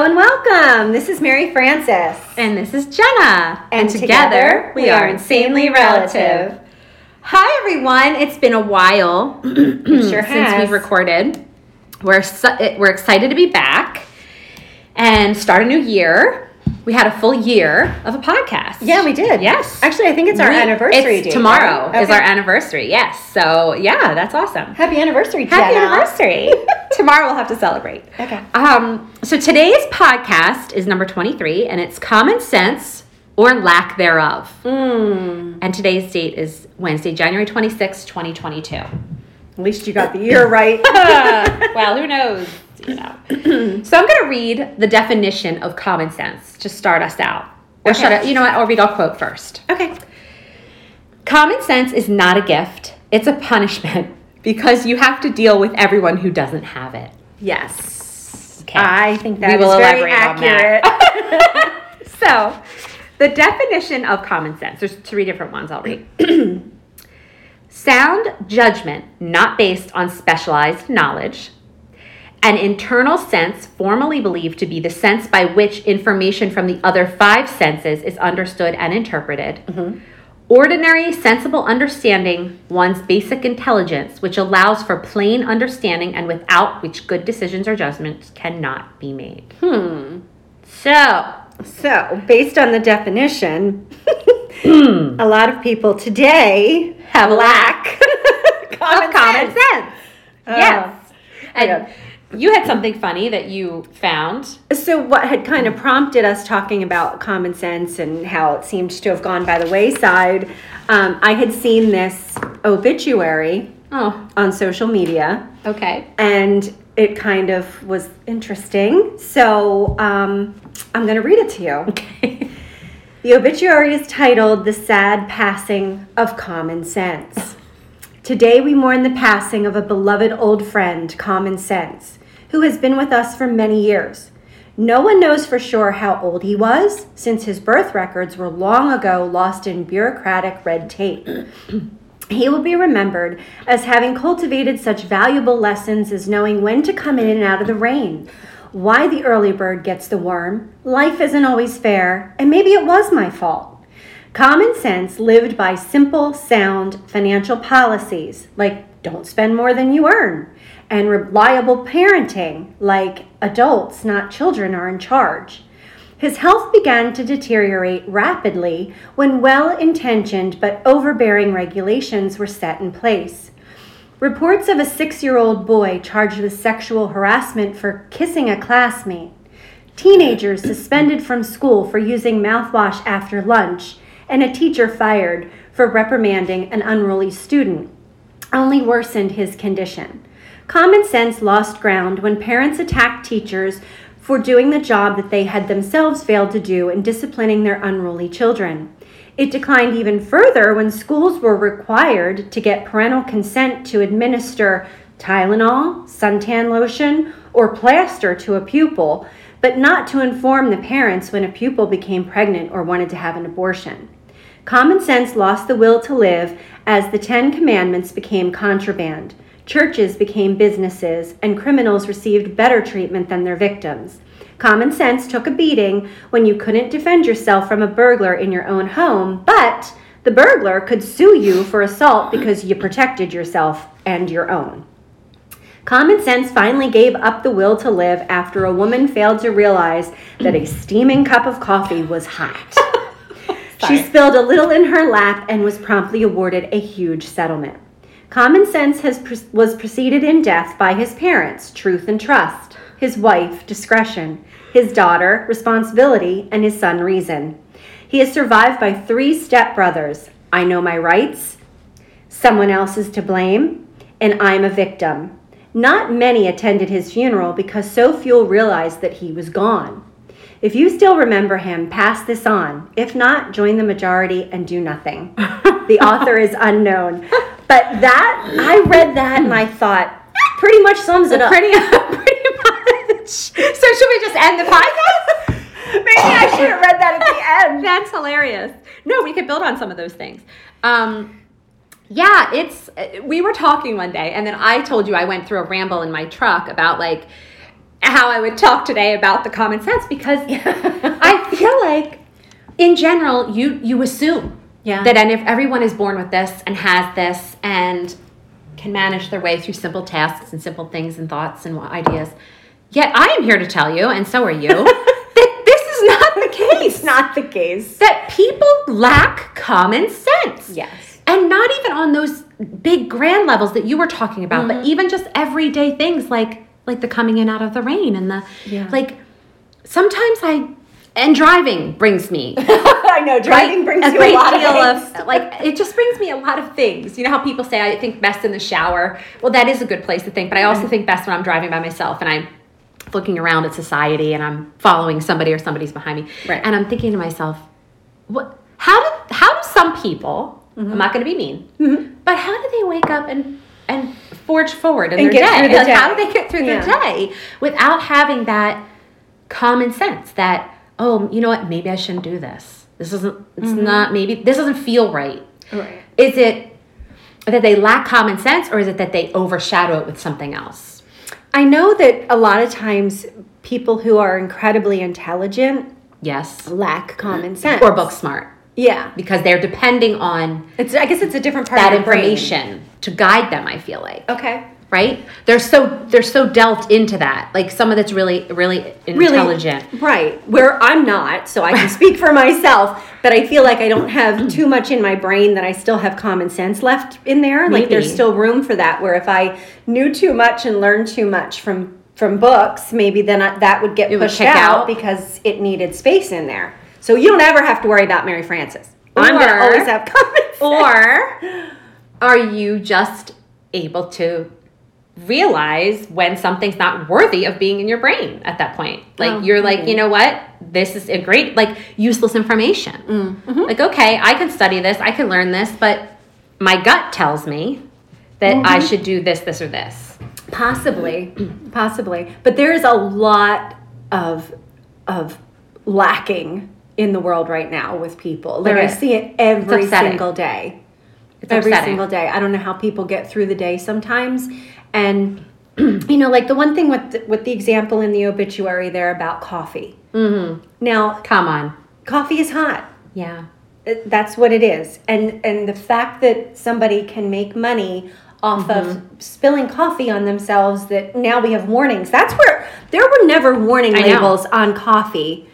Hello and welcome. This is Mary Frances. And this is Jenna. And, together, we are insanely relative. Hi, everyone. It's been a while Sure since we've recorded. We're, we're excited to be back and start a new year. We had a full year of a podcast. Yeah, we did. Yes. Actually, I think it's our We- anniversary it's. Tomorrow right? is our anniversary. Yes. So, yeah, that's awesome. Happy anniversary, Jenna. Happy anniversary. Tomorrow we'll have to celebrate. Okay. Um, so today's podcast is number 23 and it's common sense or lack thereof. Mm, And today's date is Wednesday, January 26, 2022. at least you got the year right. well, who knows? You know. so I'm going to read the definition of common sense to start us out. Or Okay. should I, you know what? I'll read, I'll quote first. okay. Common sense is not a gift, it's a punishment because you have to deal with everyone who doesn't have it. Yes. Okay. I think that We is will very elaborate on accurate. that. So, the definition of common sense, there's three different ones I'll read. Sound judgment not based on specialized knowledge. An internal sense formally believed to be the sense by which information from the other five senses is understood and interpreted. Mm-hmm. Ordinary, sensible understanding, one's basic intelligence, which allows for plain understanding and without which good decisions or judgments cannot be made. hmm. So, So, based on the definition, a lot of people today have lack of common sense. Oh. yes. And Yeah. You had something funny that you found. So, what had kind of prompted us talking about common sense and how it seemed to have gone by the wayside? Um, I had seen this obituary Oh, on social media, okay. and it kind of was interesting. So, um, I'm going to read it to you. Okay. The obituary is titled The Sad Passing of Common Sense. Today we mourn the passing of a beloved old friend, Common Sense, who has been with us for many years. No one knows for sure how old he was, since his birth records were long ago lost in bureaucratic red tape. He will be remembered as having cultivated such valuable lessons as knowing when to come in and out of the rain, why the early bird gets the worm, life isn't always fair, and maybe it was my fault. Common sense lived by simple, sound financial policies like don't spend more than you earn, and reliable parenting like adults, not children, are in charge. His health began to deteriorate rapidly when well intentioned but overbearing regulations were set in place. Reports of a six year old boy charged with sexual harassment for kissing a classmate, teenagers suspended from school for using mouthwash after lunch, and a teacher fired for reprimanding an unruly student only worsened his condition. Common sense lost ground when parents attacked teachers for doing the job that they had themselves failed to do in disciplining their unruly children. It declined even further when schools were required to get parental consent to administer Tylenol, suntan lotion, or plaster to a pupil, but not to inform the parents when a pupil became pregnant or wanted to have an abortion. Common sense lost the will to live as the Ten Commandments became contraband, churches became businesses, and criminals received better treatment than their victims. Common sense took a beating when you couldn't defend yourself from a burglar in your own home, but the burglar could sue you for assault because you protected yourself and your own. Common sense finally gave up the will to live after a woman failed to realize that a steaming cup of coffee was hot. She spilled a little in her lap and was promptly awarded a huge settlement. Common sense has was preceded in death by his parents, truth and trust, his wife, discretion, his daughter, responsibility, and his son, reason. He is survived by three stepbrothers I know my rights, someone else is to blame, and I'm a victim. Not many attended his funeral because so few realized that he was gone. If you still remember him, pass this on. If not, join the majority and do nothing. the author is unknown. But that, I read that and I thought, pretty much sums it up. Pretty, pretty much. So should we just end the podcast? Maybe I should have read that at the end. That's hilarious. No, we could build on some of those things. Um, yeah, it's. We were talking one day, and then I told you I went through a ramble in my truck about like how I would talk today about the common sense because I feel like in general you you assume Yeah. that and if everyone is born with this and has this and can manage their way through simple tasks and simple things and thoughts and ideas. Yet I am here to tell you, and so are you, that this is not the case. It's not the case. that people lack common sense. Yes. And not even on those big grand levels that you were talking about, Mm-hmm. but even just everyday things like like the coming in out of the rain and the Yeah. like sometimes I and driving brings me I know driving brings a you great a lot deal of, of, like it just brings me a lot of things. You know how people say I think best in the shower. Well, that is a good place to think, but I also think best when I'm driving by myself and I'm looking around at society and I'm following somebody or somebody's behind me, Right. and I'm thinking to myself, what? How do how do some people? Mm-hmm. I'm not going to be mean, but how do they wake up and and forge forward in And their get day? through the Like, How do they get through Yeah. their day without having that common sense that oh you know what maybe i shouldn't do this this isn't it's Mm-hmm. not maybe this doesn't feel right Right. is it that they lack common sense or is it that they overshadow it with something else I know that a lot of times people who are incredibly intelligent yes lack common sense. or book smart Yeah. because they're depending on It's I guess it's a different part that of the brain. information to guide them i feel like Okay. Right they're so they're so delved into that like someone that's really really intelligent Right. Where I'm not, so I can speak for myself, but I feel like I don't have too much in my brain that I still have common sense left in there. Like there's still room for that where if I knew too much and learned too much from from books, maybe then I, that would get It pushed kick out, out. because it needed space in there. So you don't ever have to worry about Mary Frances. I'm going to always have common sense. Or are you just able to realize when something's not worthy of being in your brain at that point? Like Oh, you're like, maybe. you know what? This is a great like useless information. Mm-hmm. Like okay, I can study this, I can learn this, but my gut tells me that Mm-hmm. I should do this, this, or this. Possibly, possibly. But there is a lot of of lacking in the world right now with people. Like I see it every single day. It's every upsetting. single day. I don't know how people get through the day sometimes. And you know, like the one thing with the, with the example in the obituary there about coffee. Mm-hmm. Now, Come on. coffee is hot. Yeah. It- That's what it is. And and the fact that somebody can make money off of Mm-hmm. spilling coffee on themselves that now we have warnings. That's where there were never warning I know. labels on coffee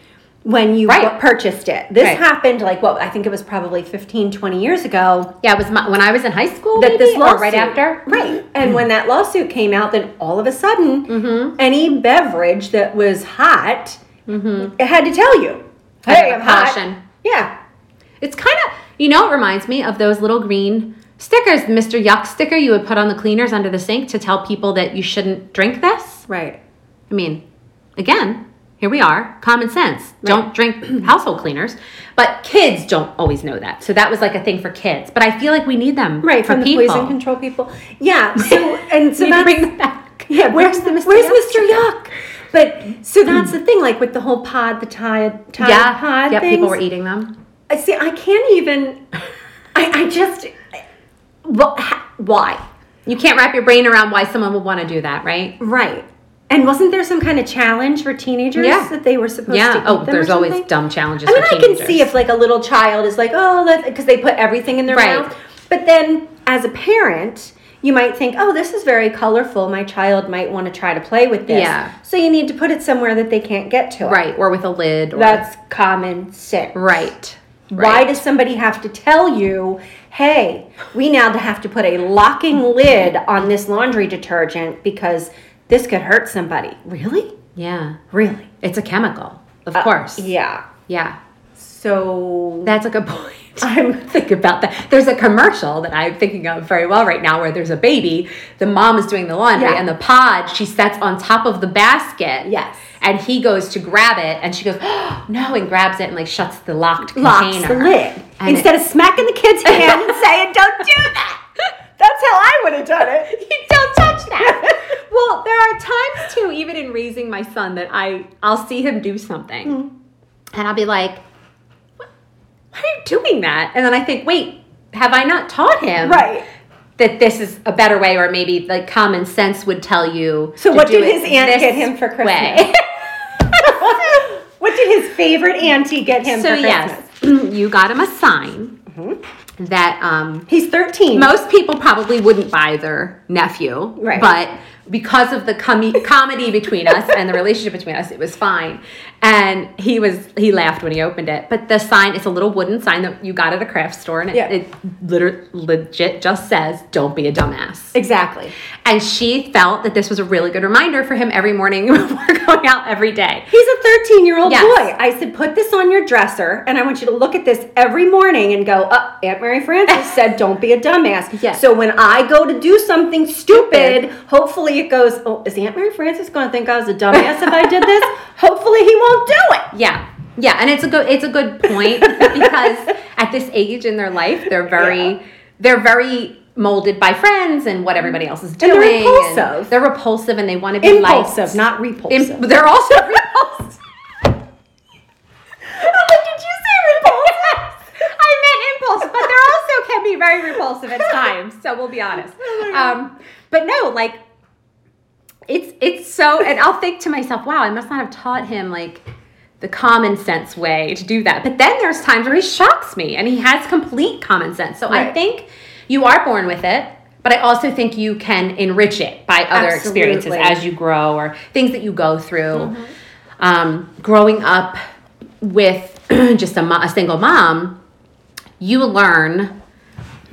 when you Right. purchased it. This Right. happened like what I think it was probably 15 20 years ago Yeah, it was my, when I was in high school that this maybe, or lawsuit right after. Right. And when that lawsuit came out then all of a sudden Mm-hmm. any beverage that was hot it had to tell you. Hey, I'm hot. Yeah. It's kind of, you know, it reminds me of those little green stickers, Mr. Yuck sticker you would put on the cleaners under the sink to tell people that you shouldn't drink this. Right. I mean, again, here we are, common sense. Don't drink household cleaners. But kids don't always know that. So that was like a thing for kids. But I feel like we need them Right, for from the people. poison control people. Yeah. So and so that's bring them back. yeah. Where's the Mr. Where's Yuck Mr. Yuck? But so that's the thing, like with the whole pod, the Tide, Tide Yeah, pod yeah, things. people were eating them. I see. I can't even. I, I just. Well, why? You can't wrap your brain around why someone would want to do that, right? Right. And wasn't there some kind of challenge for teenagers Yeah. that they were supposed to Yeah. Oh, there's always dumb challenges I mean, I can see if like a little child is like, oh, because they put everything in their Right. mouth. But then, as a parent, you might think, oh, this is very colorful. My child might want to try to play with this. Yeah. So you need to put it somewhere that they can't get to. it. Right, or with a lid. Or, That's common sense. right. Why does somebody have to tell you, hey, we now have to put a locking lid on this laundry detergent because this could hurt somebody? Really? Yeah. Really? It's a chemical, of course. Uh, Yeah. Yeah. So That's a good point. I'm thinking about that. There's a commercial that I'm thinking of very well right now where there's a baby, the mom is doing the laundry, Yeah. and the pod she sets on top of the basket. Yes. And he goes to grab it, and she goes, oh, no, and grabs it and like shuts the locked locks container. the lid And instead of smacking the kid's hand and saying, "Don't do that." That's how I would have done it. you don't touch that. well, there are times too, even in raising my son, that I I'll see him do something, Mm-hmm. and I'll be like, "What- "Why are you doing that?" And then I think, "Wait, have I not taught him right. that this is a better way, or maybe like common sense would tell you. So what do did his aunt get him for Christmas? what did his favorite auntie get him so for yes, Christmas? you got him a sign Mm-hmm. That um, He's 13. most people probably wouldn't buy their nephew, Right. But because of the com- comedy between us and the relationship between us, it was fine. And he was he laughed when he opened it. But the sign it's a little wooden sign that you got at a craft store, and it, Yeah. it liter- legit just says "Don't be a dumbass." exactly. And she felt that this was a really good reminder for him every morning before going out every day. He's a 13 year old Yes. boy. I said, put this on your dresser, and I want you to look at this every morning and go, uh, Aunt Mary Frances said, don't be a dumbass. Yes. So when I go to do something stupid, hopefully it goes, oh, is Aunt Mary Frances going to think I was a dumbass if I did this? Hopefully he won't do it. Yeah. Yeah, and it's a good it's a good point because at this age in their life, they're very Yeah. they're very molded by friends and what everybody else is they're doing. repulsive. they're repulsive and they want to be Impulsive, liked. not repulsive. Imp- they're also repulsive. did you say repulsive? I meant impulsive, but they also can be very repulsive at times. So we'll be honest. Oh. Um, but no, like it's so, and I'll think to myself, wow, I must not have taught him like the common sense way to do that. But then there's times where he shocks me, and he has complete common sense. So I think you are born with it. But I also think you can enrich it by other experiences as you grow or things that you go through. Um, growing up with just a, mo- a single mom, you learn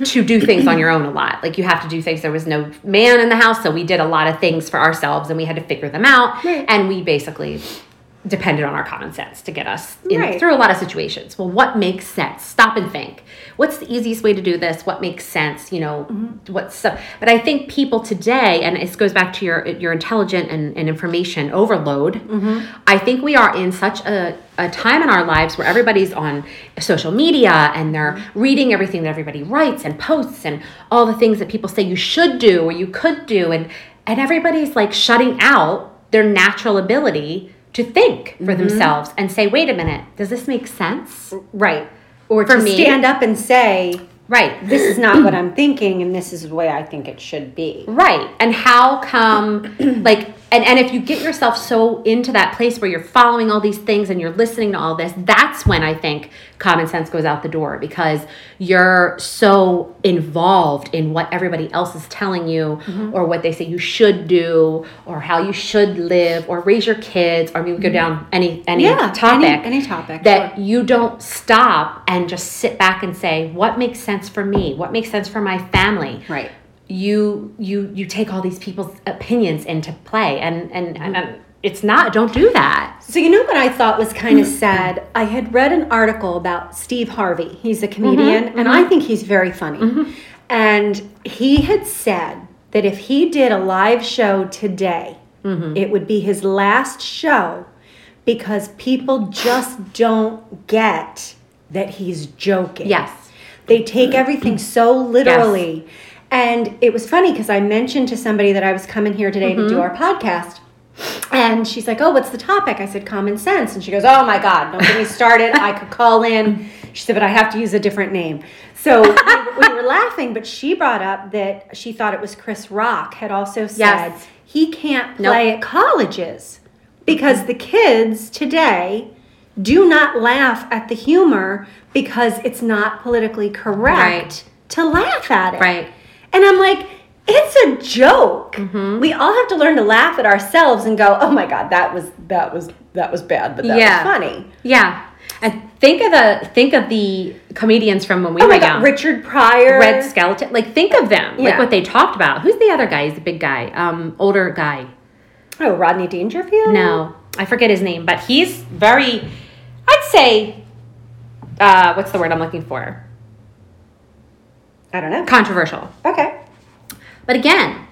to do things on your own a lot. Like you have to do things. There was no man in the house, so we did a lot of things for ourselves, and we had to figure them out. Right. And we basically depended on our common sense to get us in, Right. through a lot of situations. Well, what makes sense? Stop and think. What's the easiest way to do this? What makes sense? You know, Mm-hmm. what's so, but I think people today, and this goes back to your your intelligent and, and information overload. Mm-hmm. I think we are in such a, a time in our lives where everybody's on social media and they're Mm-hmm. reading everything that everybody writes and posts and all the things that people say you should do or you could do and and everybody's like shutting out their natural ability to think Mm-hmm. for themselves and say, wait a minute, does this make sense? Right. Or For to me- stand up and say, Right. this is not what I'm thinking, and this is the way I think it should be. Right. And how come, like, and, and if you get yourself so into that place where you're following all these things and you're listening to all this, that's when I think common sense goes out the door because you're so involved in what everybody else is telling you mm-hmm. or what they say you should do or how you should live or raise your kids or I mean, we go mm-hmm. down any, any Yeah, topic. any- any topic, That sure. you don't stop and just sit back and say, what makes sense for me? What makes sense for my family? Right. you you you take all these people's opinions into play and and, and mm-hmm. It's not don't do that So you know what I thought was kind of mm-hmm. sad? I had read an article about Steve Harvey. He's a comedian mm-hmm, and mm-hmm. I think he's very funny. And he had said that if he did a live show today, it would be his last show because people just don't get that he's joking. yes They take everything so literally. Yes. And it was funny because I mentioned to somebody that I was coming here today to do our podcast. And she's like, Oh, what's the topic? I said, Common sense. And she goes, Oh my God, don't get me started. I could call in. She said, But I have to use a different name. So we, we were laughing, but she brought up that she thought it was Chris Rock had also said Yes. he can't Nope. play at colleges because the kids today do not laugh at the humor because it's not politically correct Right. to laugh at it. Right. And I'm like, it's a joke. Mm-hmm. We all have to learn to laugh at ourselves and go, "Oh my god, that was that was that was bad, but that Yeah. was funny." yeah and think of the think of the comedians from when we Oh were my god, young Richard Pryor. Red Skelton like think of them like Yeah. what they talked about who's the other guy he's the big guy um older guy Oh, Rodney Dangerfield? no i forget his name but he's very i'd say uh what's the word i'm looking for I don't know. controversial Okay. But again,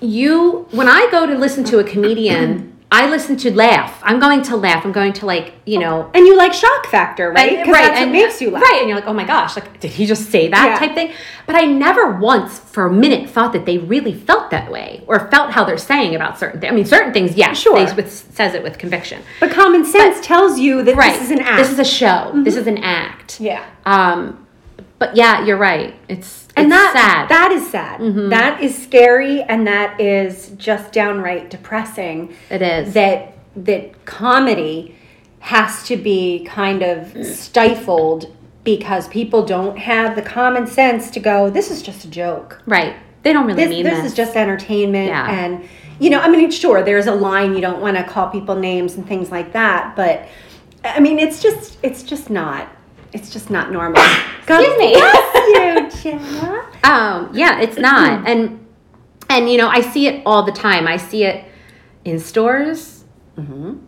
you when I go to listen to a comedian, I listen to laugh. I'm going to laugh. I'm going to like, you know, And you like shock factor, right? and- Because that's what makes you laugh. Right, and you're like, oh my gosh, like did he just say that Yeah. type thing? But I never once for a minute thought that they really felt that way or felt how they're saying about certain things. I mean, certain things, yeah, Sure. they with, says it with conviction. But common sense tells you that Right, this is an act. This is a show. This is an act. yeah. Um, But yeah, you're right. It's and that sad. that is sad. Mhm. That is scary, and that is just downright depressing. it is. That that comedy has to be kind of stifled because people don't have the common sense to go. This is just a joke. right. They don't really This mean this this. is just entertainment, Yeah. and you know, I mean, sure, there's a line you don't want to call people names and things like that, but I mean, it's just it's just not. It's just not normal. God Excuse me. bless you, Jenna. Um, yeah, it's not. and and you know, I see it all the time. I see it in stores.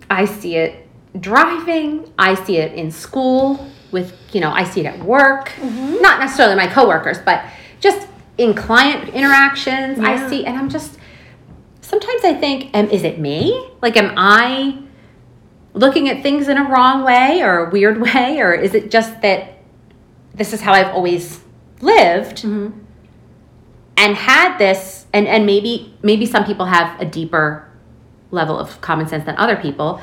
I see it driving. I see it in school with, you know, I see it at work. Not necessarily my coworkers, but just in client interactions. I see and I'm just sometimes I think, um, is it me? Like am I looking at things in a wrong way or a weird way or is it just that this is how I've always lived mm-hmm. and had this and and maybe maybe some people have a deeper level of common sense than other people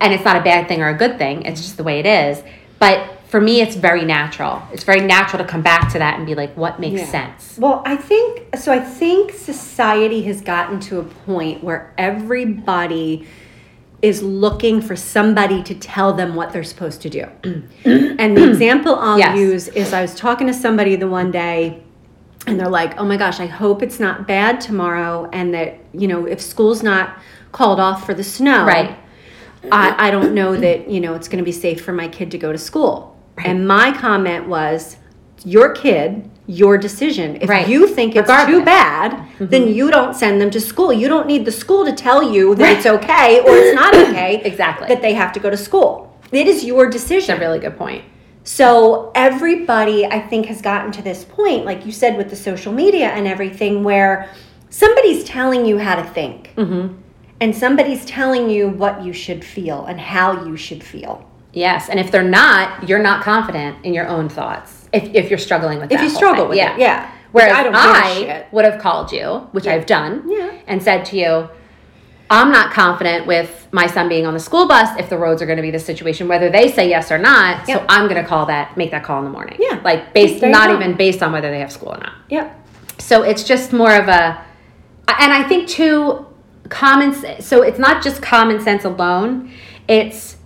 and it's not a bad thing or a good thing it's just the way it is but for me it's very natural it's very natural to come back to that and be like what makes Yeah. sense Well, I think so. I think society has gotten to a point where everybody is looking for somebody to tell them what they're supposed to do. and the example I'll Yes. use is I was talking to somebody the one day and they're like, "Oh my gosh, I hope it's not bad tomorrow and that, you know, if school's not called off for the snow, Right. I, I don't know that, you know, it's going to be safe for my kid to go to school." And my comment was, "Your kid, your decision. If Right. you think it's too Regardless. bad, then mm-hmm. you don't send them to school. You don't need the school to tell you that it's okay or it's not okay Exactly. that they have to go to school. It is your decision. a really good point So everybody, I think, has gotten to this point, like you said, with the social media and everything, where somebody's telling you how to think, mm-hmm. and somebody's telling you what you should feel and how you should feel. yes and if they're not you're not confident in your own thoughts if, if you're struggling with that. If you struggle thing. with yeah it, yeah. Whereas I, I would have called you, which I've done, Yeah. and said to you, I'm not confident with my son being on the school bus if the roads are going to be the situation, whether they say yes or not. So I'm going to call that, make that call in the morning. Yeah. Like based, not go. even based on whether they have school or not. Yep. So it's just more of a, and I think too, common. So it's not just common sense alone. It's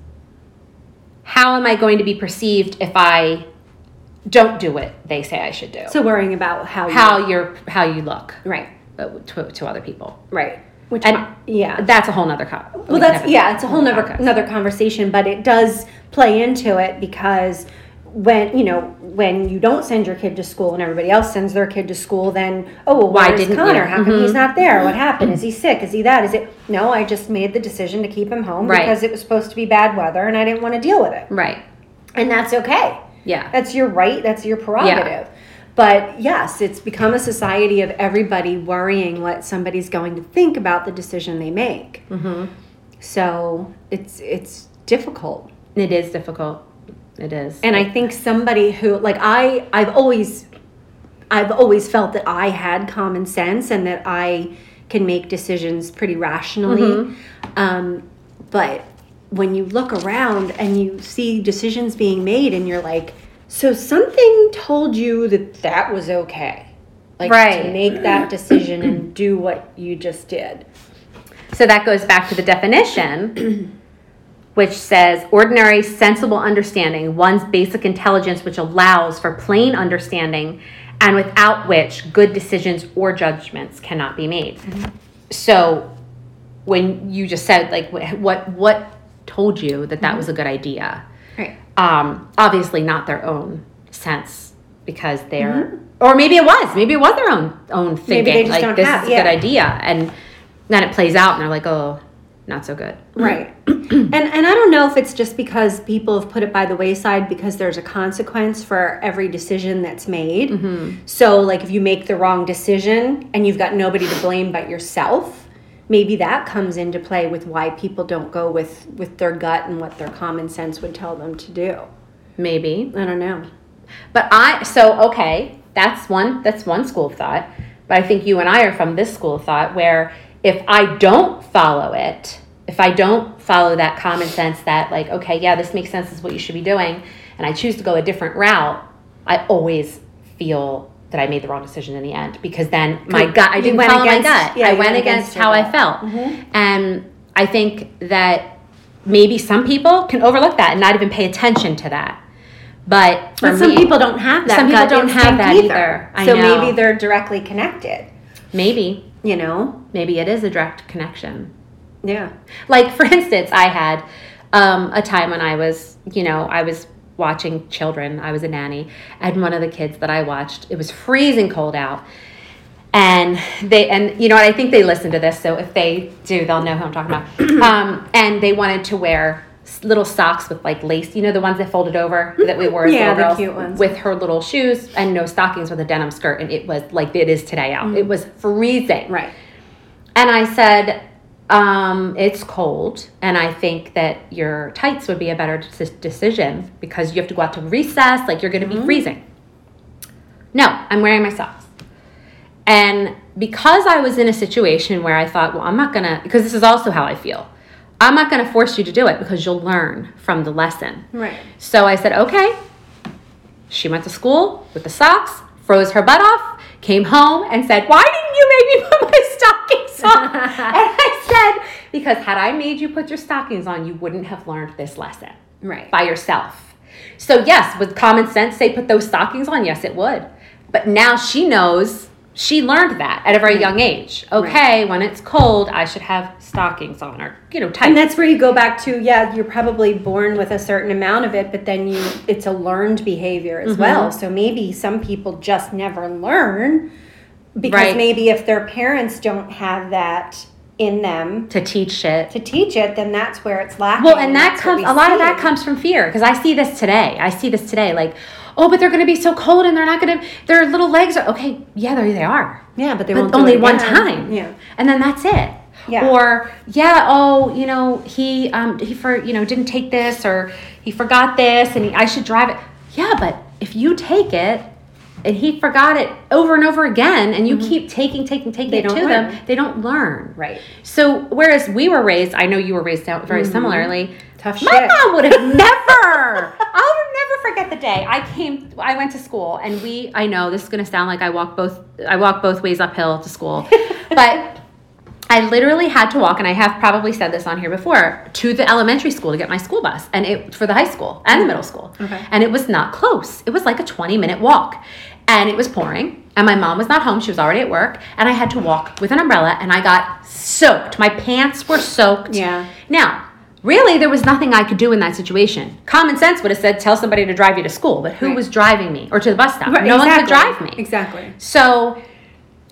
how am I going to be perceived if I don't do what they say I should do? So worrying about how how you, you're how you look right, to, to other people. right, which And- I- yeah, That's a whole nother. Co- Well, that's yeah, it's a whole nother podcast. another conversation, but it does play into it because when you know when you don't send your kid to school and everybody else sends their kid to school, then oh well, Why didn't Connor? you? How come he's Mhm. not there? What happened? Is he sick? Is he that? Is it? No, I just made the decision to keep him home Right. because it was supposed to be bad weather and I didn't want to deal with it, Right. and that's okay. Yeah. That's your right. That's your prerogative. Yeah. But yes, it's become a society of everybody worrying what somebody's going to think about the decision they make. Mm-hmm. So it's it's difficult. It is difficult. It is. And I think somebody who like I I've always I've always felt that I had common sense and that I can make decisions pretty rationally. Mhm. Um, but when you look around and you see decisions being made and you're like, so something told you that that was okay. Like to Right. make that decision and do what you just did. So that goes back to the definition, which says ordinary, sensible understanding, one's basic intelligence, which allows for plain understanding, and without which good decisions or judgments cannot be made. Mm-hmm. So when you just said, like, what what told you that that was a good idea? Right. um, obviously not their own sense because they're or maybe it was maybe it was their own own Mm-hmm. Maybe thinking they just like don't this have- is a yeah. good idea and then it plays out and they're like oh not so good Right. and and I don't know if it's just because people have put it by the wayside because there's a consequence for every decision that's made. So like if you make the wrong decision and you've got nobody to blame but yourself, maybe that comes into play with why people don't go with with their gut and what their common sense would tell them to do. maybe I don't know. but i so okay that's one that's one school of thought but i think you and i are from this school of thought where if i don't follow it if i don't follow that common sense that like okay yeah this makes sense this is what you should be doing and i choose to go a different route I always feel that I made the wrong decision in the end because then my gut, I didn't went follow against- my gut. yeah, I went went against, against how I felt. Mm-hmm. And I think that maybe some people can overlook that and not even pay attention to that. But for But some me, people don't have that. Some people gut don't have that either. I so know. maybe they're directly connected. maybe, You know? maybe it is a direct connection. Yeah. Like for instance, I had um, a time when I was, you know, I was watching children. I was a nanny, and one of the kids that I watched, it was freezing cold out, and they and you know what I think they listen to this, so if they do, they'll know who I'm talking about. um, and they wanted to wear little socks with like lace, you know, the ones that folded over that we wore as Yeah, little the girls, cute ones. with her little shoes and no stockings with a denim skirt, and it was like it is today out. It was freezing, Right. and I said, um, it's cold, and I think that your tights would be a better dec- decision because you have to go out to recess, like you're going to be freezing. No, I'm wearing my socks. And because I was in a situation where I thought, well, I'm not going to, because this is also how I feel, I'm not going to force you to do it because you'll learn from the lesson. Right. So I said, okay. She went to school with the socks, froze her butt off, came home, and said, Why didn't you make me put my stockings on? and I said, Because had I made you put your stockings on, you wouldn't have learned this lesson Right. by yourself. So, yes, with common sense, say put those stockings on, yes, it would. But now she knows, she learned that at a very young age. Okay, when it's cold, I should have stockings on or, you know, tight. And that's where you go back to, yeah, you're probably born with a certain amount of it, but then you it's a learned behavior Mm-hmm. as well. So maybe some people just never learn because Right. maybe if their parents don't have that in them to teach it. to teach it, then that's where it's lacking. Well, and that comes a lot of that comes from fear because I see this today. I see this today. Like, oh, but they're going to be so cold and they're not going to. Their little legs are okay. Yeah, there they are. Yeah, but they but only one time. Yeah. and then that's it. Yeah. Or yeah, oh, you know, he um he for you know didn't take this or he forgot this and he, I should drive it. Yeah, but if you take it and he forgot it over and over again and you keep taking taking taking Mm-hmm. They it to don't them, learn. they don't learn. Right. So whereas we were raised, I know you were raised out very similarly. Mm-hmm. Tough shit My mom would have never. I'll never forget the day I came. I went to school, and we. I know this is going to sound like I walk both. I walk both ways uphill to school, but I literally had to walk, and I have probably said this on here before, to the elementary school to get my school bus, and it for the high school and the middle school. Okay. And it was not close. It was like a twenty minute walk, and it was pouring, and my mom was not home. She was already at work, and I had to walk with an umbrella, and I got soaked. My pants were soaked. Yeah. Now, really, there was nothing I could do in that situation. Common sense would have said, tell somebody to drive you to school, but who Right. was driving me or to the bus stop? Right, no one could drive me. Exactly. So,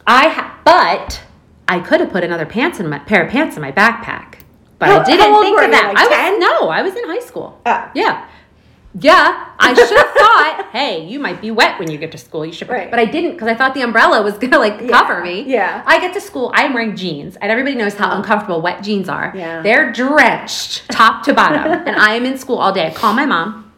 I ha- but I could have put another pants in my pair of pants in my backpack, but How- I didn't think of that. like I was 10? no, I was in high school. Oh. Yeah. Yeah, I should have thought, hey, you might be wet when you get to school. You should, Right. but I didn't because I thought the umbrella was gonna like cover me. yeah. I get to school, I'm wearing jeans, and everybody knows how oh. uncomfortable wet jeans are. Yeah. They're drenched top to bottom, and I am in school all day. I call my mom.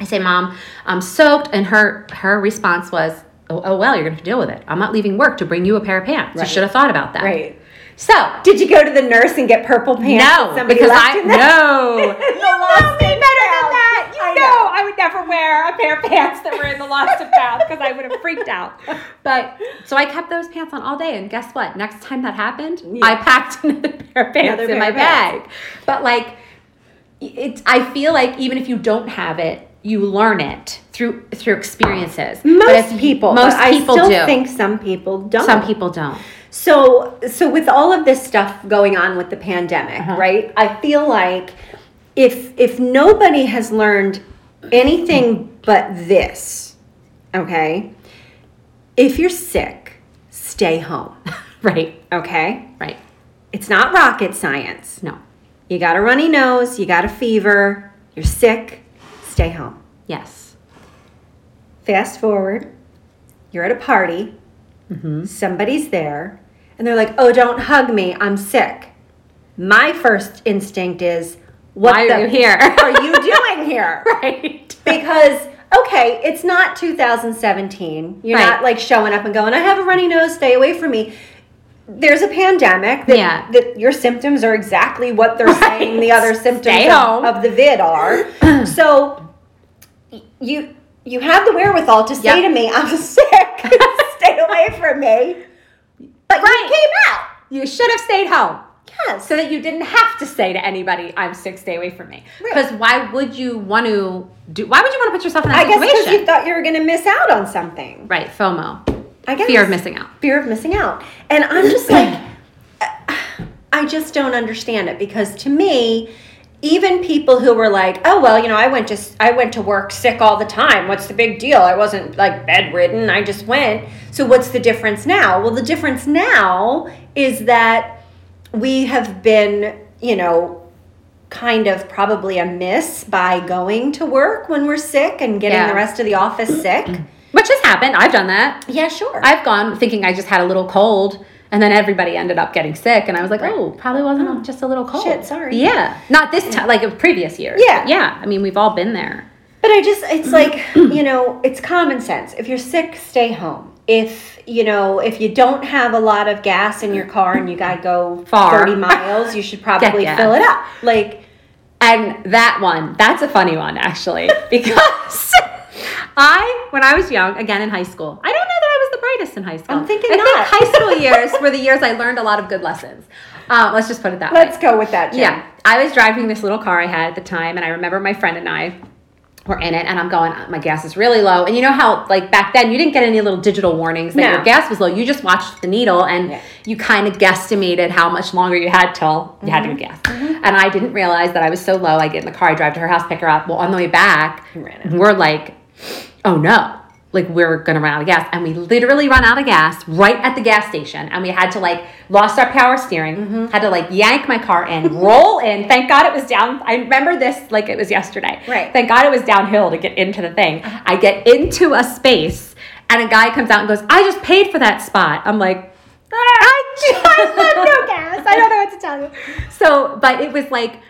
I say, "Mom, I'm soaked," and her her response was, "Oh, oh well, you're gonna have to deal with it. I'm not leaving work to bring you a pair of pants. You should have thought about that." Right. So Did you go to the nurse and get purple pants? no, because I in there? no. The lost and found. You I know, know. I would never wear a pair of pants that were in the lost and found because I would have freaked out. But so I kept those pants on all day, and guess what? Next time that happened, Yeah. I packed another pair of pants Another in my of pants. bag. But like, it's I feel like even if you don't have it, you learn it through through experiences. Most people, most but people I still do. think some people don't. Some people don't. So, so with all of this stuff going on with the pandemic, Uh-huh. right? I feel like if if nobody has learned anything but this, okay? If you're sick, stay home, Right. okay? Right. It's not rocket science. No. You got a runny nose, you got a fever, you're sick, stay home. Yes. Fast forward, you're at a party, Mm-hmm. somebody's there, and they're like, "Oh, don't hug me, I'm sick." My first instinct is, "What Why the are you here?" are you doing here?" Right. Because okay, it's not 2017. You're Right. not like showing up and going, "I have a runny nose, stay away from me." There's a pandemic that, Yeah. that your symptoms are exactly what they're saying the other symptoms of, of the vid are. so you you have the wherewithal to say Yep. to me, I'm sick. Away from me. But Right. you came out. You should have stayed home. Yes. so that you didn't have to say to anybody, "I'm sick, stay away from me." Right. Because why would you want to do? Why would you want to put yourself in that I guess because situation? you thought you were going to miss out on something. right, FOMO, I guess. fear of missing out. Fear of missing out. And I'm just like, I just don't understand it because to me, even people who were like, "Oh well, you know, I went to I went to work sick all the time. What's the big deal? I wasn't like bedridden. I just went." So what's the difference now? Well, the difference now is that we have been, you know, kind of probably amiss by going to work when we're sick and getting Yeah. the rest of the office sick. Which has happened. I've done that. Yeah, sure. I've gone thinking I just had a little cold, and then everybody ended up getting sick, and I was like, "Oh, probably wasn't oh. just a little cold." Shit, sorry. Yeah, not this time. Like of previous years. Yeah. yeah. I mean, we've all been there. But I just, it's like, you know, it's common sense. If you're sick, stay home. If, you know, if you don't have a lot of gas in your car and you got to go Far. 30 miles, you should probably fill it up. Like, And that one, that's a funny one actually, because I, when I was young, again in high school, I don't know that I was the brightest in high school. I'm thinking I not. think high school years were the years I learned a lot of good lessons. Um, let's just put it that way. let's go with that, Jen. Yeah, I was driving this little car I had at the time, and I remember my friend and I were in it, and I'm going, my gas is really low. And you know how, like back then, you didn't get any little digital warnings that No. your gas was low. You just watched the needle, and Yeah. you kind of guesstimated how much longer you had till you had to Mm-hmm. gas. And I didn't realize that I was so low. I get in the car, I drive to her house, pick her up. Well, on the way back, we're like, oh no. Like we're gonna run out of gas, and we literally run out of gas right at the gas station, and we had to like lost our power steering, Mm-hmm. had to like yank my car in, roll in. Thank God it was down. I remember this like it was yesterday. Right. Thank God it was downhill to get into the thing. I get into a space, and a guy comes out and goes, "I just paid for that spot." I'm like, I just have no gas. I don't know what to tell you. So, but it was like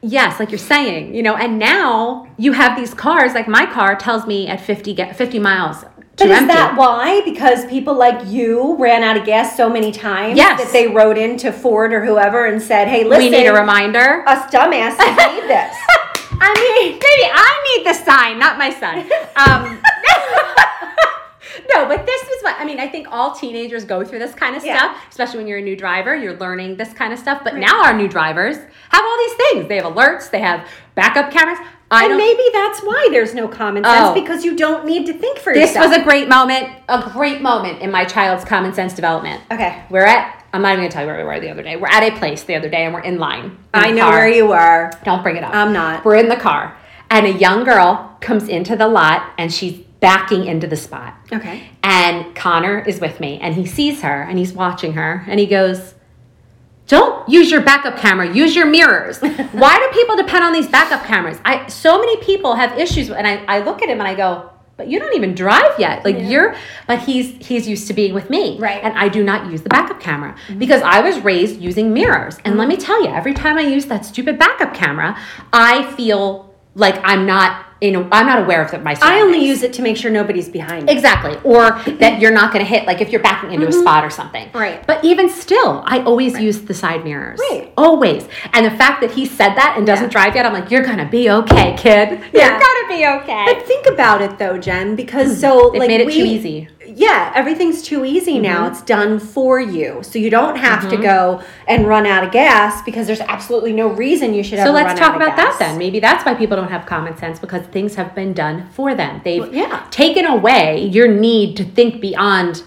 Yes, like you're saying, you know, and now you have these cars, like my car tells me at 50 get 50 miles to But is empty. that why? Because people like you ran out of gas so many times Yes. that they wrote into Ford or whoever and said, hey, listen, we need a reminder. us dumbasses need this. I mean, maybe I need the sign, not my son. Um, no, but this is what I mean. I think all teenagers go through this kind of Yeah. stuff, especially when you're a new driver. You're learning this kind of stuff. But now our new drivers have all these things. They have alerts. They have backup cameras. I and maybe that's why there's no common sense Oh. because you don't need to think for this yourself. was a great moment, a great moment in my child's common sense development. Okay. We're at. I'm not even gonna tell you where we were the other day. We're at a place the other day, and we're in line. in I know car. where you are. Don't bring it up. I'm not. We're in the car, and a young girl comes into the lot, and she's backing into the spot. Okay. And Connor is with me, and he sees her, and he's watching her, and he goes, "Don't use your backup camera. Use your mirrors. Why do people depend on these backup cameras? I so many people have issues, and I, I look at him and I go." But you don't even drive yet. Like Yeah. you're but he's he's used to being with me. Right. Mm-hmm. And I do not use the backup camera because I was raised using mirrors. And let me tell you, every time I use that stupid backup camera, I feel like I'm not you know, I'm not aware of that my I only use it to make sure nobody's behind me. Exactly. Or that you're not going to hit, like if you're backing into a spot or something. Mm-hmm. Right. But even still, I always use the side mirrors. Right. Always. And the fact that he said that and doesn't Yeah. drive yet, I'm like, you're going to be okay, kid. Yeah. You're going to be okay. But think about it though, Jen, because so Hmm. They've like made it we, too easy. Mm-hmm. Yeah, everything's too easy now. It's done for you, so you don't have to go and run out of gas because there's absolutely no reason you should. so ever let's run talk out of about that then. Maybe that's why people don't have common sense because things have been done for them. They've Well, yeah. taken away your need to think beyond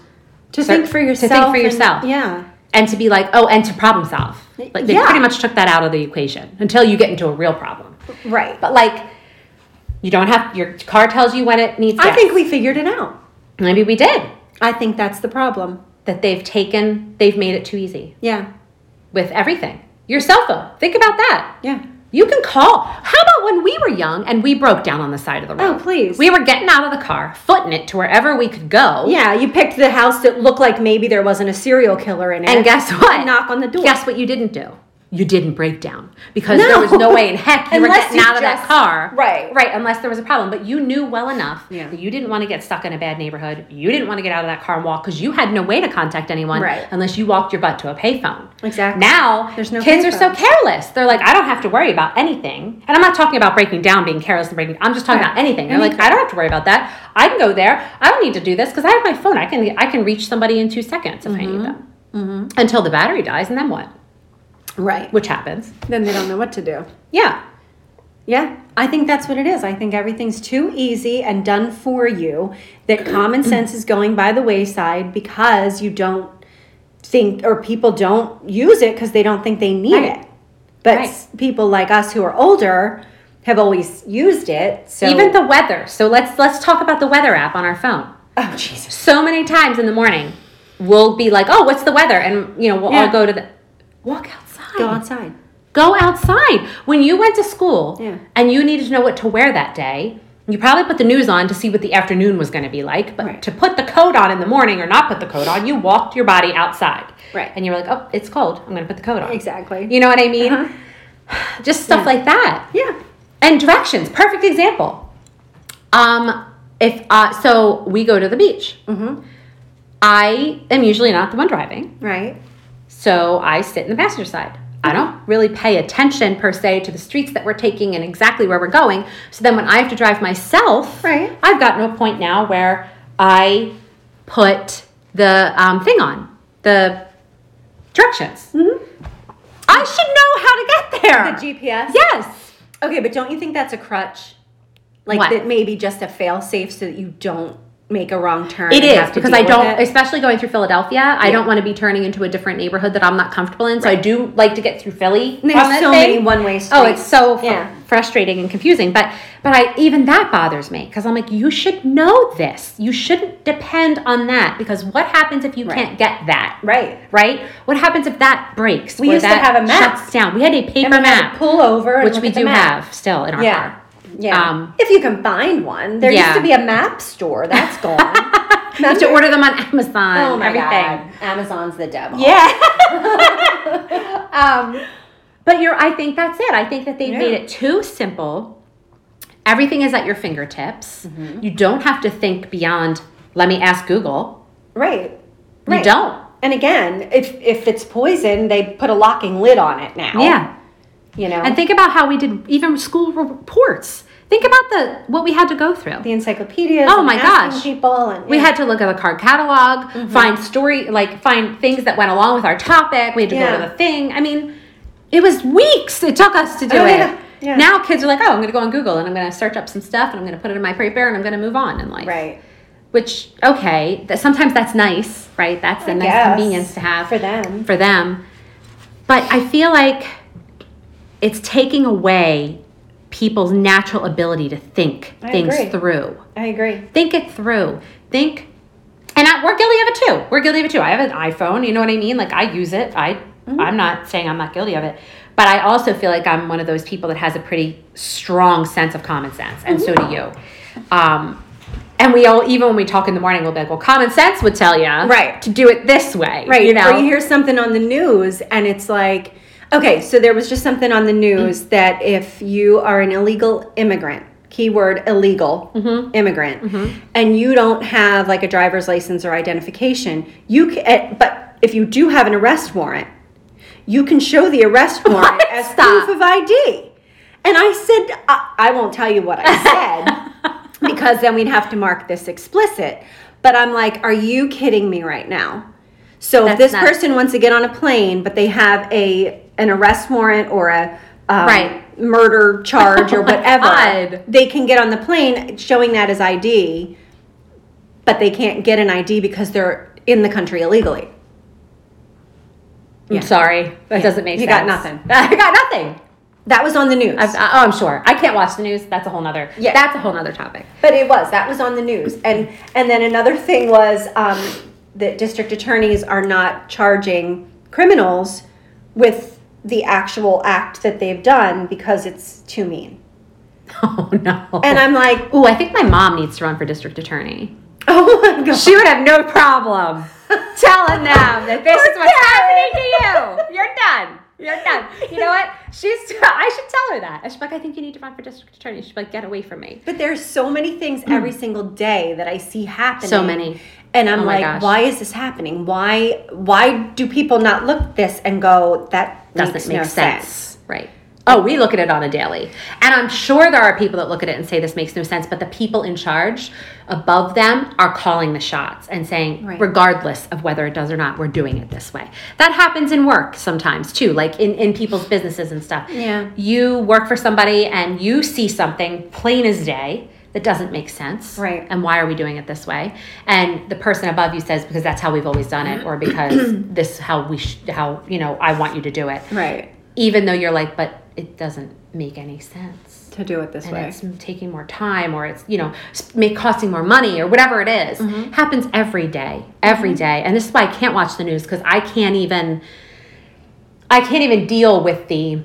To think for yourself. to think for and- yourself. yeah. and to be like, oh, and to problem solve. Like they Yeah. pretty much took that out of the equation until you get into a real problem. Right. But like, you don't have your car tells you when it needs. To I think we figured it out. Maybe we did I think that's the problem. that they've taken they've made it too easy Yeah. with everything. Your cell phone. Think about that. Yeah. You can call. How about when we were young and we broke down on the side of the road? Oh, please. We were getting out of the car, footing it to wherever we could go. Yeah, you picked the house that looked like maybe there wasn't a serial killer in it. And guess what? Knock on the door. Guess what you didn't do? You didn't break down because there was no way in heck you were getting you out of that car. right. Right, unless there was a problem. But you knew well enough Yeah. that you didn't want to get stuck in a bad neighborhood. You didn't want to get out of that car and walk because you had no way to contact anyone Right. unless you walked your butt to a payphone. Exactly. Now, There's no kids are so careless. They're like, I don't have to worry about anything. And I'm not talking about breaking down, being careless and breaking. I'm just talking Right. about anything. They're like, I don't have to worry about that. I can go there. I don't need to do this because I have my phone. I can I can reach somebody in two seconds if I Mm-hmm. need them. Until the battery dies, and then what? Right. Which happens. Then they don't know what to do. Yeah. Yeah, I think that's what it is. I think everything's too easy and done for you that common sense is going by the wayside because you don't think or people don't use it because they don't think they need Right. it. But Right. people like us who are older have always used it. So Even the weather. So let's let's talk about the weather app on our phone. oh Jesus, So many times in the morning, we'll be like, "Oh, what's the weather?" And you know, we'll all go to the walk outside. Go outside. Go outside. When you went to school Yeah. and you needed to know what to wear that day, you probably put the news on to see what the afternoon was going to be like. But Right. to put the coat on in the morning or not put the coat on, you walked your body outside. Right. And you were like, "Oh, it's cold. I'm going to put the coat on." Exactly. You know what I mean? Uh-huh. Just stuff Yeah. like that. Yeah. And directions, perfect example. Um, if uh, so, we go to the beach. Mm-hmm. I am usually not the one driving, Right. so I sit in the passenger side. I don't really pay attention per se to the streets that we're taking and exactly where we're going. So then when I have to drive myself, Right. I've gotten to a point now where I put the um, thing on the directions. Mm-hmm. I should know how to get there. The GPS. Yes. Okay, but don't you think that's a crutch? Like What? that maybe just a fail safe so that you don't make a wrong turn. It and is because I don't, it? especially going through Philadelphia. I don't want to be turning into a different neighborhood that I'm not comfortable in. So I do like to get through Philly. And there's so many one-way streets. Oh, it's so fr- frustrating and confusing. But but I even that bothers me because I'm like, you should know this. You shouldn't depend on that because what happens if you Right. can't get that? Right. Right? What happens if that breaks? We used to have a map. Shuts down. We had a paper And we had map, to pull over, and which we do have still in our Yeah. car. Yeah. Um, if you can find one, there used to be a map store. That's gone. You have to order them on Amazon. Oh my everything. god, Amazon's the devil. Yeah. um, but you're. I think that's it. I think that they've Yeah. made it too simple. Everything is at your fingertips. Mm-hmm. You don't have to think beyond. Let me ask Google. Right. You Right. don't. And again, if if it's poison, they put a locking lid on it now. Yeah. You know. And think about how we did even school reports. Think about the what we had to go through. the encyclopedias. Oh my gosh. People and We had to look at the card catalog, mm-hmm. find story, like find things that went along with our topic. We had to go to the thing. I mean, it was weeks it took us to do Oh, it. yeah. Yeah. Now kids are like, oh, I'm going to go on Google and I'm going to search up some stuff and I'm going to put it in my paper and I'm going to move on in life. right. Which okay, that sometimes that's nice, right? That's a nice convenience to have for them. For them, but I feel like it's taking away people's natural ability to think I things agree. through I agree. think it through think and I, we're guilty of it too we're guilty of it too i have an iphone you know what i mean like i use it i Mm-hmm. i'm not saying i'm not guilty of it but i also feel like i'm one of those people that has a pretty strong sense of common sense and so do you um, and we all even when we talk in the morning we'll be like well common sense would tell you Right. to do it this way Right. you know Or you hear something on the news and it's like, okay, so there was just something on the news that if you are an illegal immigrant, keyword illegal immigrant, and you don't have like a driver's license or identification, you can, eh, but if you do have an arrest warrant, you can show the arrest warrant What? as Stop. proof of ID. And I said, I, I won't tell you what I said because then we'd have to mark this explicit. But I'm like, are you kidding me right now? So if this person wants to get on a plane, but they have a an arrest warrant or a um, Right. murder charge or Oh whatever, God. they can get on the plane showing that as ID, but they can't get an ID because they're in the country illegally. i'm sorry that Yeah. doesn't make You sense got nothing. i got nothing That was on the news. I've, oh i'm sure i can't watch the news that's a whole nother Yeah. that's a whole nother topic But it was that was on the news, and and then another thing was um, that district attorneys are not charging criminals with the actual act that they've done because it's too mean. oh no And I'm like, Ooh, I think my mom needs to run for district attorney. oh my god, She would have no problem telling them that this is what's happening to you. You're done. You're done. You know what? She's. I should tell her that. And she's like, I think you need to run for district attorney. she She's like, get away from me. But there's so many things hmm. every single day that I see happening. So many. And I'm Oh like, gosh. why is this happening? Why why do people not look this and go, that Doesn't makes make no sense. sense. Right. Oh, we look at it on a daily. And I'm sure there are people that look at it and say this makes no sense, but the people in charge above them are calling the shots and saying, Right. regardless of whether it does or not, we're doing it this way. That happens in work sometimes too, like in, in people's businesses and stuff. Yeah. You work for somebody and you see something plain as day that doesn't make sense. Right. And why are we doing it this way? And the person above you says, because that's how we've always done it, or because this how we, sh- how, you know, I want you to do it Right. even though you're like, but it doesn't make any sense. To do it this And way. it's taking more time, or it's you know make costing more money, or whatever it is. Mm-hmm. Happens every day, every mm-hmm. day. and this is why I can't watch the news because I can't even, I can't even deal with the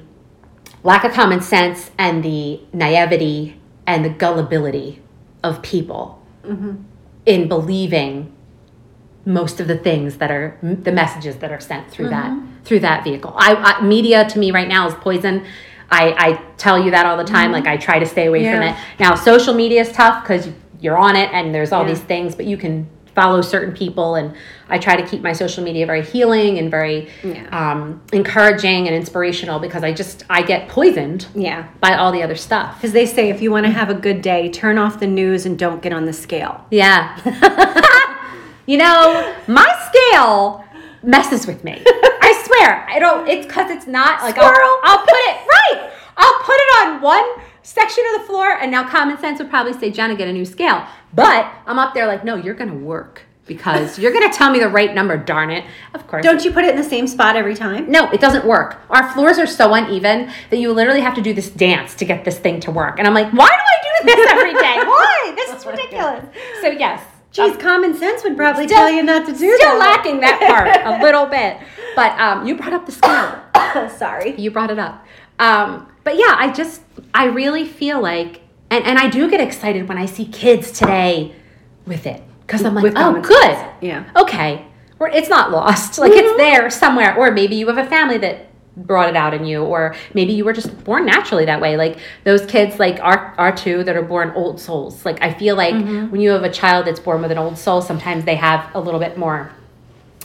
lack of common sense and the naivety and the gullibility of people mm-hmm. in believing most of the things that are the messages that are sent through that mm-hmm. through that vehicle. I, I media to me right now is poison. I, I tell you that all the time. Like mm-hmm. I try to stay away from it. Now social media is tough because you're on it and there's all Yeah. these things, but you can follow certain people and I try to keep my social media very healing and very Yeah. um, encouraging and inspirational because I just I get poisoned Yeah. by all the other stuff. Because they say if you want to have a good day, turn off the news and don't get on the scale. Yeah. you know, my scale messes with me. I swear. I don't, it's because it's not like, I'll, I'll put it, right. I'll put it on one section of the floor, and now common sense would probably say, Jenna, get a new scale. But I'm up there like, no, you're going to work because you're going to tell me the right number, darn it. Of course. Don't you put it in the same spot every time? No, it doesn't work. Our floors are so uneven that you literally have to do this dance to get this thing to work. And I'm like, why do I do this every day? Why? This is ridiculous. So yes. Geez, common sense would probably Still- tell you not to do that. Still that. lacking that part a little bit. But um, you brought up the scale. Sorry. You brought it up. Um, but yeah, I just, I really feel like, and, and I do get excited when I see kids today with it. Because I'm like, With oh, good. Yeah. Okay. Or it's not lost. Like it's there somewhere. Or maybe you have a family that brought it out in you or maybe you were just born naturally that way like those kids like our our two that are born old souls like i feel like when you have a child that's born with an old soul sometimes they have a little bit more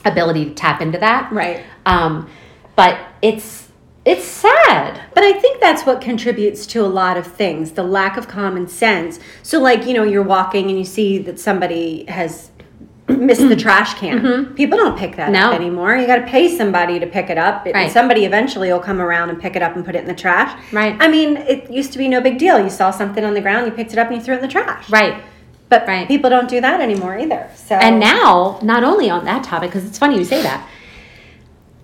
ability to tap into that Right. um but it's it's sad But I think that's what contributes to a lot of things the lack of common sense. So, like, you know, you're walking and you see that somebody has missed the trash can. People don't pick that Mm-hmm. No. up anymore. You got to pay somebody to pick it up. and Right. Somebody eventually will come around and pick it up and put it in the trash. Right. I mean, it used to be no big deal. You saw something on the ground, you picked it up and you threw it in the trash. right But Right. people don't do that anymore either. So And now, not only on that topic, because it's funny you say that,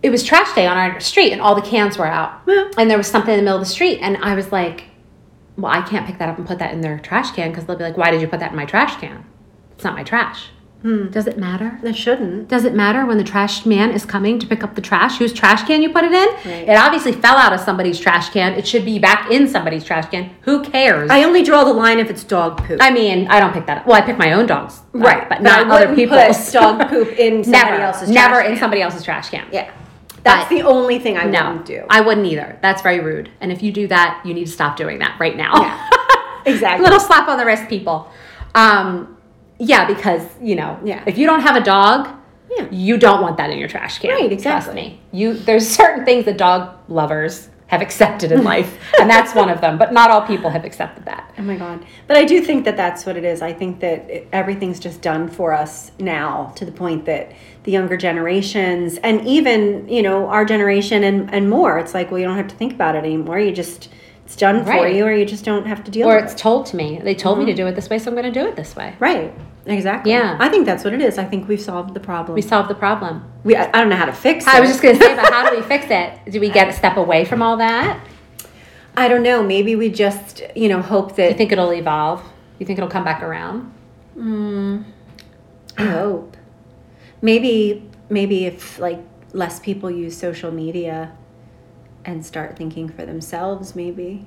it was trash day on our street and all the cans were out. Yeah. And there was something in the middle of the street. And I was like, well, I can't pick that up and put that in their trash can because they'll be like, why did you put that in my trash can? It's not my trash. Hmm. Does it matter? it shouldn't. Does it matter when the trash man is coming to pick up the trash? Whose trash can you put it in? Right. It obviously fell out of somebody's trash can. It should be back in somebody's trash can. Who cares? I only draw the line if it's dog poop. I mean, I don't pick that up. Well, I pick my own dogs, Right, but but I not other people's. put dog poop in somebody never, else's never trash in can. somebody else's trash can. yeah. That's But- the only thing I no, wouldn't do. I wouldn't either. That's very rude. And if you do that, you need to stop doing that right now. Yeah. exactly. Little slap on the wrist, people. Um, yeah, because you know, Yeah. if you don't have a dog, Yeah. you don't want that in your trash can. Right, Trust exactly. me. You there's certain things that dog lovers have accepted in life, and that's one of them. But not all people have accepted that. Oh my god! But I do think that that's what it is. I think that it, everything's just done for us now, to the point that the younger generations, and even you know our generation and and more, it's like well, you don't have to think about it anymore. You just it's done for you, or you just don't have to deal Or with it. Or it's told to me. They told me to mm-hmm. do it this way, so I'm going to do it this way. Right. Exactly. Yeah. I think that's what it is. I think we've solved the problem. We solved the problem. We, I, I don't know how to fix it. I was just going to say, but how do we fix it? Do we get a step away from all that? I don't know. Maybe we just, you know, hope that. You think it'll evolve? You think it'll come back around? I hope. Maybe, maybe if like less people use social media and start thinking for themselves, maybe.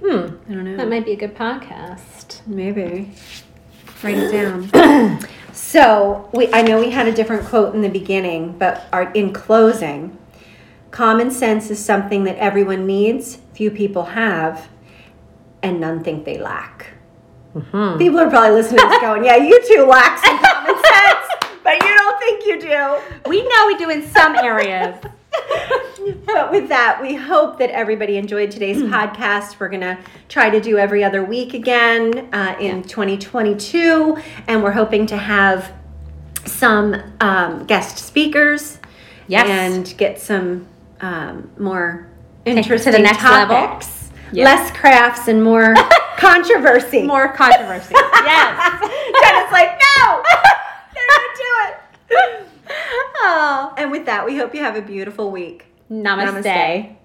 Hmm. I don't know. That might be a good podcast. Maybe. Write it down. so we, I know we had a different quote in the beginning, but our, in closing, Common sense is something that everyone needs, few people have, and none think they lack. Mhm. People are probably listening to this going, yeah, you two lack some common sense, but you don't think you do. We know we do in some areas. But with that, we hope that everybody enjoyed today's podcast. We're going to try to do every other week again uh, in 2022, and we're hoping to have some um, guest speakers Yes. and get some um, more it to the interesting next level. topics. Yeah. Less crafts and more controversy. More controversy. yes. Jenna's like, no, they're not do it. Oh, and with that, we hope you have a beautiful week. Namaste. Namaste.